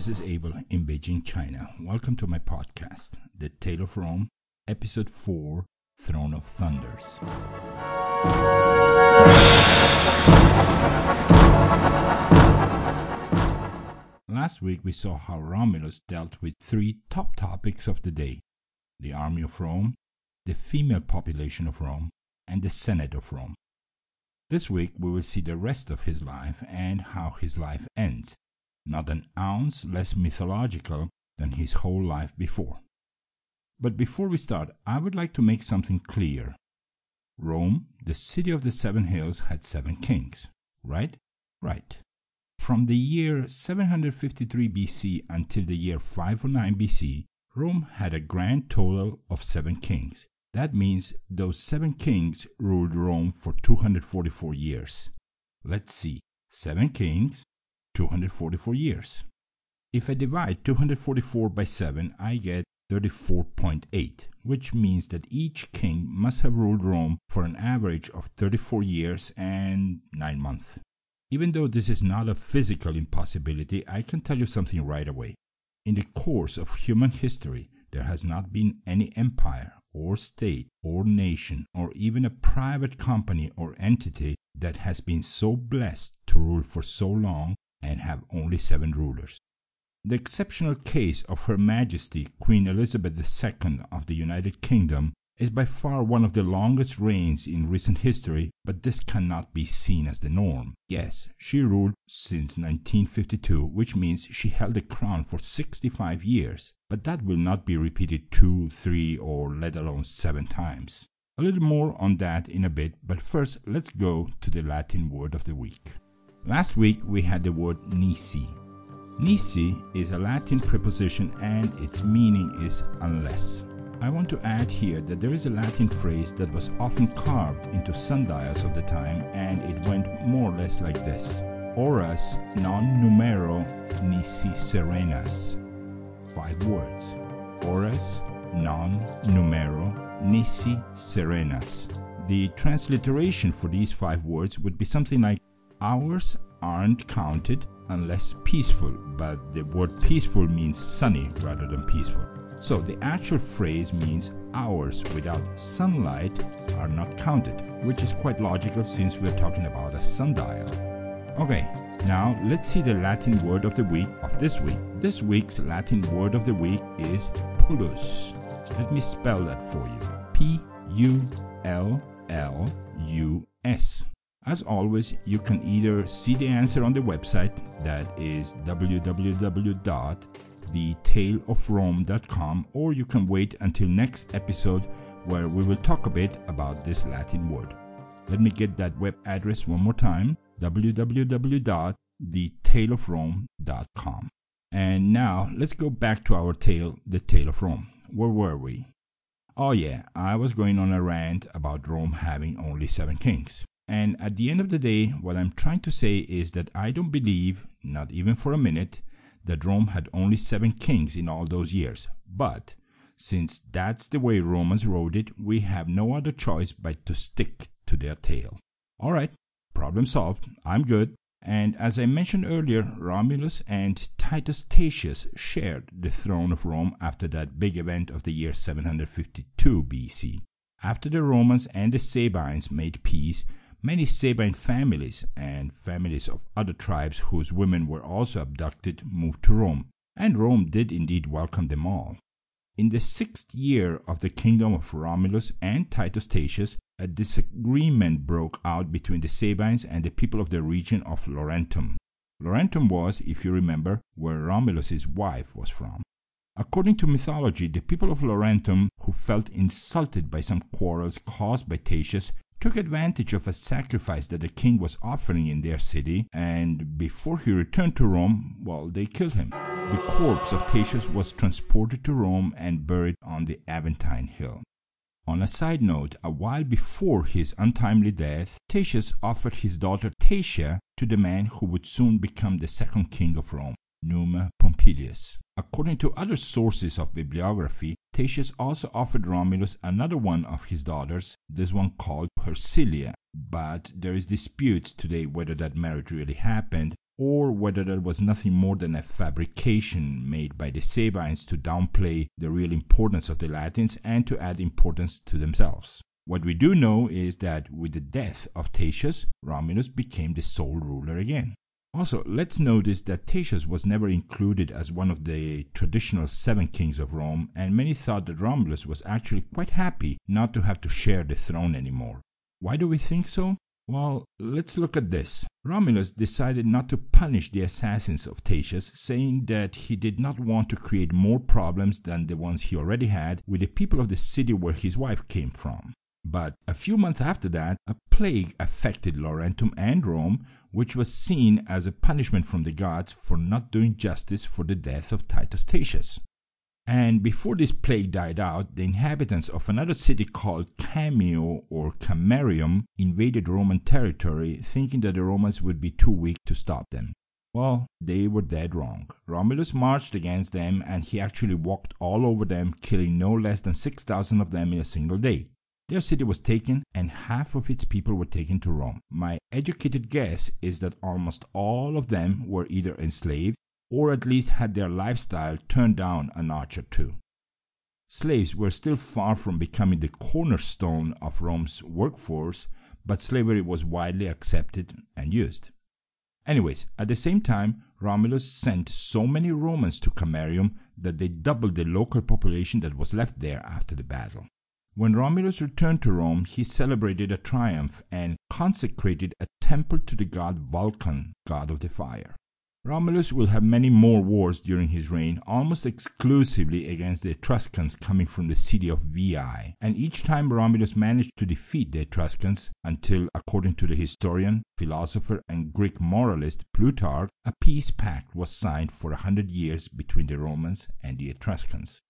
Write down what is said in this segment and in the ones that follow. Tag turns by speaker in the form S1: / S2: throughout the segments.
S1: this is Abel in Beijing, China. Welcome to my podcast, The Tale of Rome, Episode 4 Throne of Thunders. Last week we saw how Romulus dealt with three top topics of the day the army of Rome, the female population of Rome, and the Senate of Rome. This week we will see the rest of his life and how his life ends, not an ounce less mythological than his whole life before. But before we start, I would like to make something clear. Rome, the city of the seven hills, had seven kings, right? Right. From the year 753 BC until the year 509 BC, Rome had a grand total of seven kings. That means those seven kings ruled Rome for 244 years. Let's see. Seven kings, 244 years. If I divide 244 by 7, I get 34.8, which means that each king must have ruled Rome for an average of 34 years and 9 months. Even though this is not a physical impossibility, I can tell you something right away. In the course of human history, there has not been any empire or state or nation or even a private company or entity that has been so blessed to rule for so long and have only seven rulers. The exceptional case of Her Majesty Queen Elizabeth II of the United Kingdom is by far one of the longest reigns in recent history, but this cannot be seen as the norm. Yes, she ruled since 1952, which means she held the crown for 65 years, but that will not be repeated two, three, or let alone seven times. A little more on that in a bit, but first let's go to the Latin word of the week. Last week we had the word nisi. Nisi is a Latin preposition and its meaning is unless. I want to add here that there is a Latin phrase that was often carved into sundials of the time and it went more or less like this Horas non numero nisi serenas. Five words. Horas non numero nisi serenas. The transliteration for these five words would be something like Hours aren't counted unless peaceful, but the word peaceful means sunny rather than peaceful. So the actual phrase means hours without sunlight are not counted, which is quite logical since we're talking about a sundial. Okay, now let's see the Latin word of the week of this week. This week's Latin word of the week is pullus. Let me spell that for you. P U L L U S. As always, you can either see the answer on the website that is www.thetaleofrome.com or you can wait until next episode where we will talk a bit about this Latin word. Let me get that web address one more time www.thetaleofrome.com. And now let's go back to our tale, The Tale of Rome. Where were we? Oh, yeah, I was going on a rant about Rome having only seven kings. And at the end of the day, what I'm trying to say is that I don't believe, not even for a minute, that Rome had only seven kings in all those years. But since that's the way Romans wrote it, we have no other choice but to stick to their tale. All right, problem solved. I'm good. And as I mentioned earlier, Romulus and Titus Tatius shared the throne of Rome after that big event of the year 752 BC. After the Romans and the Sabines made peace, Many Sabine families and families of other tribes whose women were also abducted moved to Rome, and Rome did indeed welcome them all. In the sixth year of the kingdom of Romulus and Titus Tatius, a disagreement broke out between the Sabines and the people of the region of Laurentum. Laurentum was, if you remember, where Romulus's wife was from. According to mythology, the people of Laurentum, who felt insulted by some quarrels caused by Tatius, took advantage of a sacrifice that the king was offering in their city, and before he returned to Rome, well, they killed him. The corpse of Tatius was transported to Rome and buried on the Aventine Hill. On a side note, a while before his untimely death, Tatius offered his daughter Tatia to the man who would soon become the second king of Rome, Numa Pompilius. According to other sources of bibliography, Tatius also offered Romulus another one of his daughters, this one called Hersilia, but there is disputes today whether that marriage really happened or whether that was nothing more than a fabrication made by the Sabines to downplay the real importance of the Latins and to add importance to themselves. What we do know is that with the death of Tatius, Romulus became the sole ruler again. Also, let's notice that Tatius was never included as one of the traditional seven kings of Rome, and many thought that Romulus was actually quite happy not to have to share the throne anymore. Why do we think so? Well, let's look at this. Romulus decided not to punish the assassins of Tatius, saying that he did not want to create more problems than the ones he already had with the people of the city where his wife came from. But a few months after that, a plague affected Laurentum and Rome, which was seen as a punishment from the gods for not doing justice for the death of Titus Tatius. And before this plague died out, the inhabitants of another city called Cameo or Camerium invaded Roman territory, thinking that the Romans would be too weak to stop them. Well, they were dead wrong. Romulus marched against them and he actually walked all over them, killing no less than 6,000 of them in a single day. Their city was taken, and half of its people were taken to Rome. My educated guess is that almost all of them were either enslaved or at least had their lifestyle turned down a notch or two. Slaves were still far from becoming the cornerstone of Rome's workforce, but slavery was widely accepted and used. Anyways, at the same time, Romulus sent so many Romans to Camerium that they doubled the local population that was left there after the battle. When Romulus returned to Rome, he celebrated a triumph and consecrated a temple to the god Vulcan, god of the fire. Romulus will have many more wars during his reign, almost exclusively against the Etruscans coming from the city of Veii, and each time Romulus managed to defeat the Etruscans until, according to the historian, philosopher, and Greek moralist Plutarch, a peace pact was signed for a hundred years between the Romans and the Etruscans.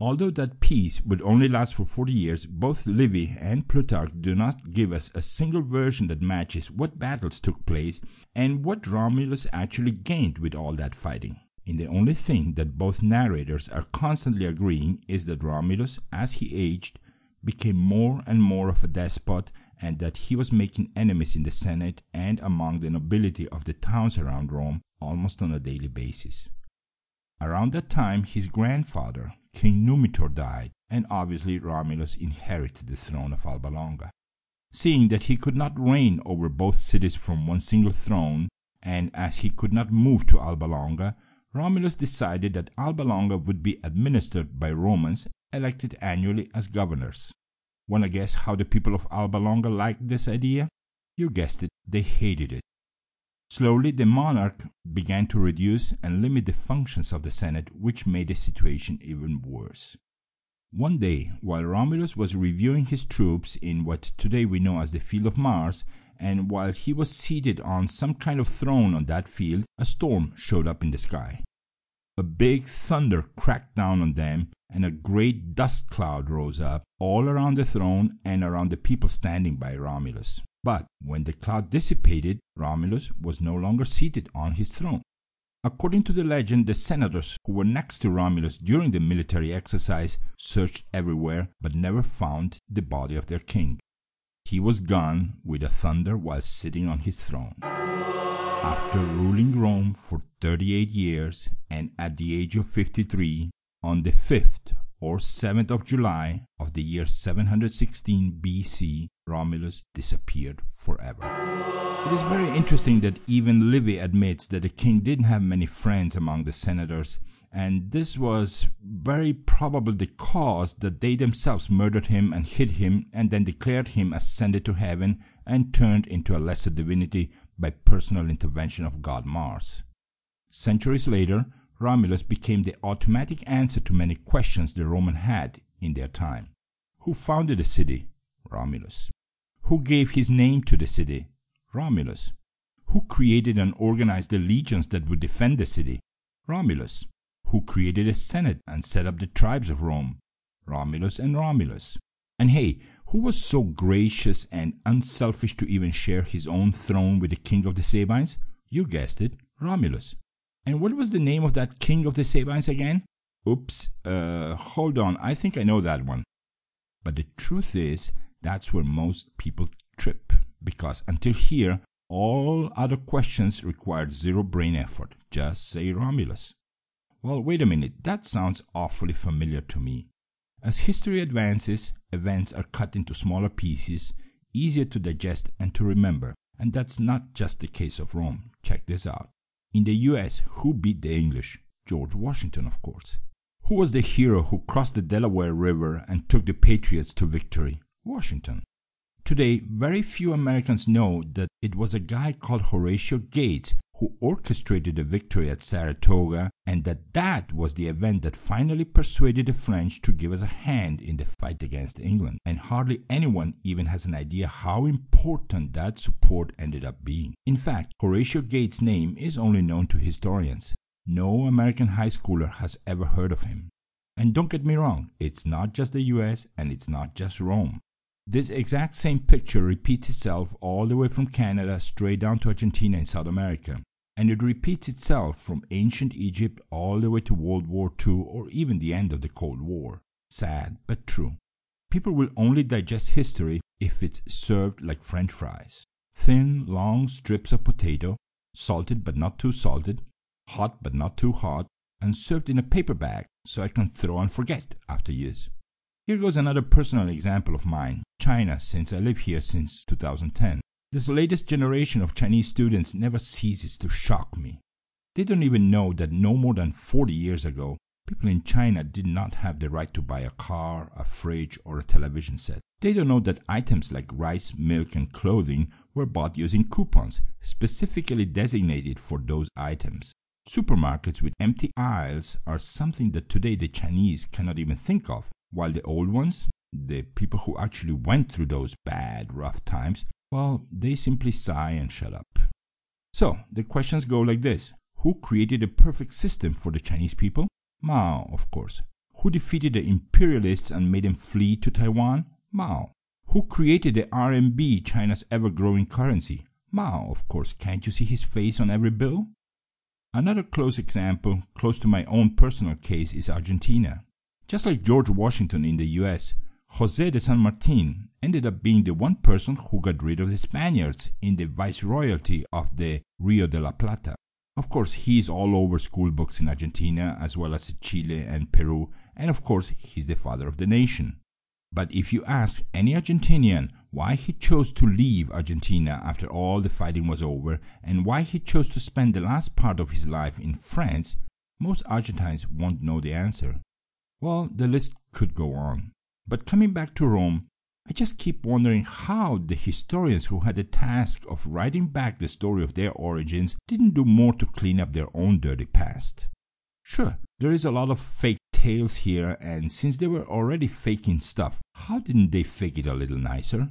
S1: Although that peace would only last for 40 years, both Livy and Plutarch do not give us a single version that matches what battles took place and what Romulus actually gained with all that fighting. And the only thing that both narrators are constantly agreeing is that Romulus, as he aged, became more and more of a despot and that he was making enemies in the Senate and among the nobility of the towns around Rome almost on a daily basis. Around that time, his grandfather, King Numitor, died, and obviously Romulus inherited the throne of Alba Longa. Seeing that he could not reign over both cities from one single throne, and as he could not move to Alba Longa, Romulus decided that Alba Longa would be administered by Romans elected annually as governors. Wanna guess how the people of Alba Longa liked this idea? You guessed it, they hated it. Slowly, the monarch began to reduce and limit the functions of the Senate, which made the situation even worse. One day, while Romulus was reviewing his troops in what today we know as the Field of Mars, and while he was seated on some kind of throne on that field, a storm showed up in the sky. A big thunder cracked down on them, and a great dust cloud rose up all around the throne and around the people standing by Romulus. But when the cloud dissipated, Romulus was no longer seated on his throne. According to the legend, the senators who were next to Romulus during the military exercise searched everywhere but never found the body of their king. He was gone with a thunder while sitting on his throne. After ruling Rome for 38 years and at the age of 53, on the 5th or 7th of July of the year 716 BC, Romulus disappeared forever. It is very interesting that even Livy admits that the king didn't have many friends among the senators, and this was very probably the cause that they themselves murdered him and hid him and then declared him ascended to heaven and turned into a lesser divinity by personal intervention of god Mars. Centuries later, Romulus became the automatic answer to many questions the Romans had in their time. Who founded the city? Romulus. Who gave his name to the city? Romulus. Who created and organized the legions that would defend the city? Romulus. Who created a senate and set up the tribes of Rome? Romulus and Romulus. And hey, who was so gracious and unselfish to even share his own throne with the king of the Sabines? You guessed it, Romulus. And what was the name of that king of the Sabines again? Oops, uh, hold on, I think I know that one. But the truth is, that's where most people trip, because until here, All other questions required zero brain effort. Just say Romulus. Well, wait a minute, that sounds awfully familiar to me. As history advances, events are cut into smaller pieces, easier to digest and to remember. And that's not just the case of Rome. Check this out. In the US, who beat the English? George Washington, of course. Who was the hero who crossed the Delaware River and took the Patriots to victory? Washington. Today, very few Americans know that it was a guy called Horatio Gates who orchestrated the victory at Saratoga and that that was the event that finally persuaded the French to give us a hand in the fight against England. And hardly anyone even has an idea how important that support ended up being. In fact, Horatio Gates' name is only known to historians. No American high schooler has ever heard of him. And don't get me wrong, it's not just the US and it's not just Rome. This exact same picture repeats itself all the way from Canada straight down to Argentina in South America. And it repeats itself from ancient Egypt all the way to World War II or even the end of the Cold War. Sad, but true. People will only digest history if it's served like French fries. Thin, long strips of potato, salted but not too salted, hot but not too hot, and served in a paper bag so I can throw and forget after use. Here goes another personal example of mine China, since I live here since 2010. This latest generation of Chinese students never ceases to shock me. They don't even know that no more than 40 years ago, people in China did not have the right to buy a car, a fridge, or a television set. They don't know that items like rice, milk, and clothing were bought using coupons specifically designated for those items. Supermarkets with empty aisles are something that today the Chinese cannot even think of while the old ones, the people who actually went through those bad, rough times, well, they simply sigh and shut up. So, the questions go like this Who created a perfect system for the Chinese people? Mao, of course. Who defeated the imperialists and made them flee to Taiwan? Mao. Who created the RMB, China's ever growing currency? Mao, of course. Can't you see his face on every bill? Another close example, close to my own personal case, is Argentina. Just like George Washington in the US, Jose de San Martin ended up being the one person who got rid of the Spaniards in the viceroyalty of the Rio de la Plata. Of course, he's all over school books in Argentina as well as Chile and Peru, and of course, he's the father of the nation. But if you ask any Argentinian why he chose to leave Argentina after all the fighting was over and why he chose to spend the last part of his life in France, most Argentines won't know the answer. Well, the list could go on. But coming back to Rome, I just keep wondering how the historians who had the task of writing back the story of their origins didn't do more to clean up their own dirty past. Sure, there is a lot of fake tales here, and since they were already faking stuff, how didn't they fake it a little nicer?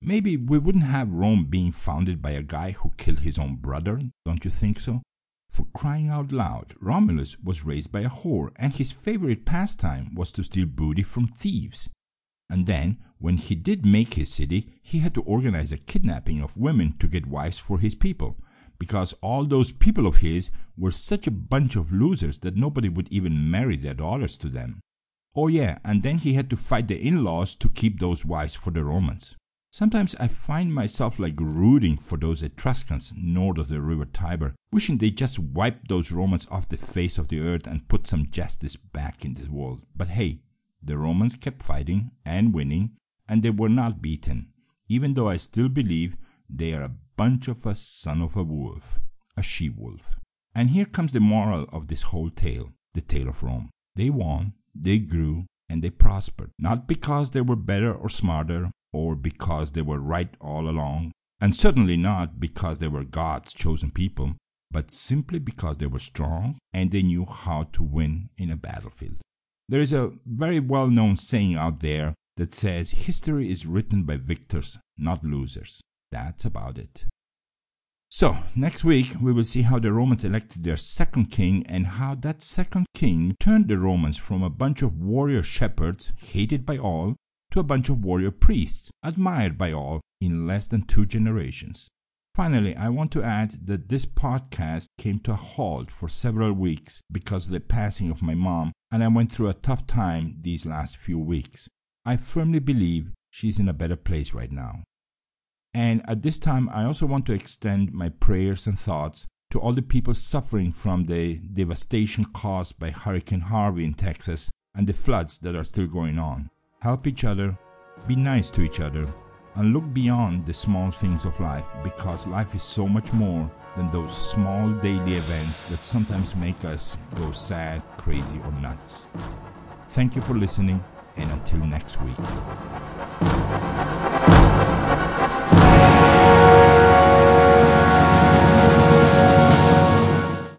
S1: Maybe we wouldn't have Rome being founded by a guy who killed his own brother, don't you think so? For crying out loud, Romulus was raised by a whore, and his favorite pastime was to steal booty from thieves. And then, when he did make his city, he had to organize a kidnapping of women to get wives for his people, because all those people of his were such a bunch of losers that nobody would even marry their daughters to them. Oh, yeah, and then he had to fight the in laws to keep those wives for the Romans. Sometimes I find myself like rooting for those Etruscans north of the river Tiber, wishing they just wiped those Romans off the face of the earth and put some justice back in the world. But hey, the Romans kept fighting and winning, and they were not beaten, even though I still believe they are a bunch of a son of a wolf, a she wolf. And here comes the moral of this whole tale, the tale of Rome. They won, they grew, and they prospered, not because they were better or smarter or because they were right all along, and certainly not because they were God's chosen people, but simply because they were strong and they knew how to win in a battlefield. There is a very well known saying out there that says history is written by victors, not losers. That's about it. So, next week we will see how the Romans elected their second king and how that second king turned the Romans from a bunch of warrior shepherds hated by all to a bunch of warrior priests, admired by all in less than two generations. Finally, I want to add that this podcast came to a halt for several weeks because of the passing of my mom, and I went through a tough time these last few weeks. I firmly believe she's in a better place right now. And at this time, I also want to extend my prayers and thoughts to all the people suffering from the devastation caused by Hurricane Harvey in Texas and the floods that are still going on. Help each other, be nice to each other, and look beyond the small things of life because life is so much more than those small daily events that sometimes make us go sad, crazy, or nuts. Thank you for listening, and until next week.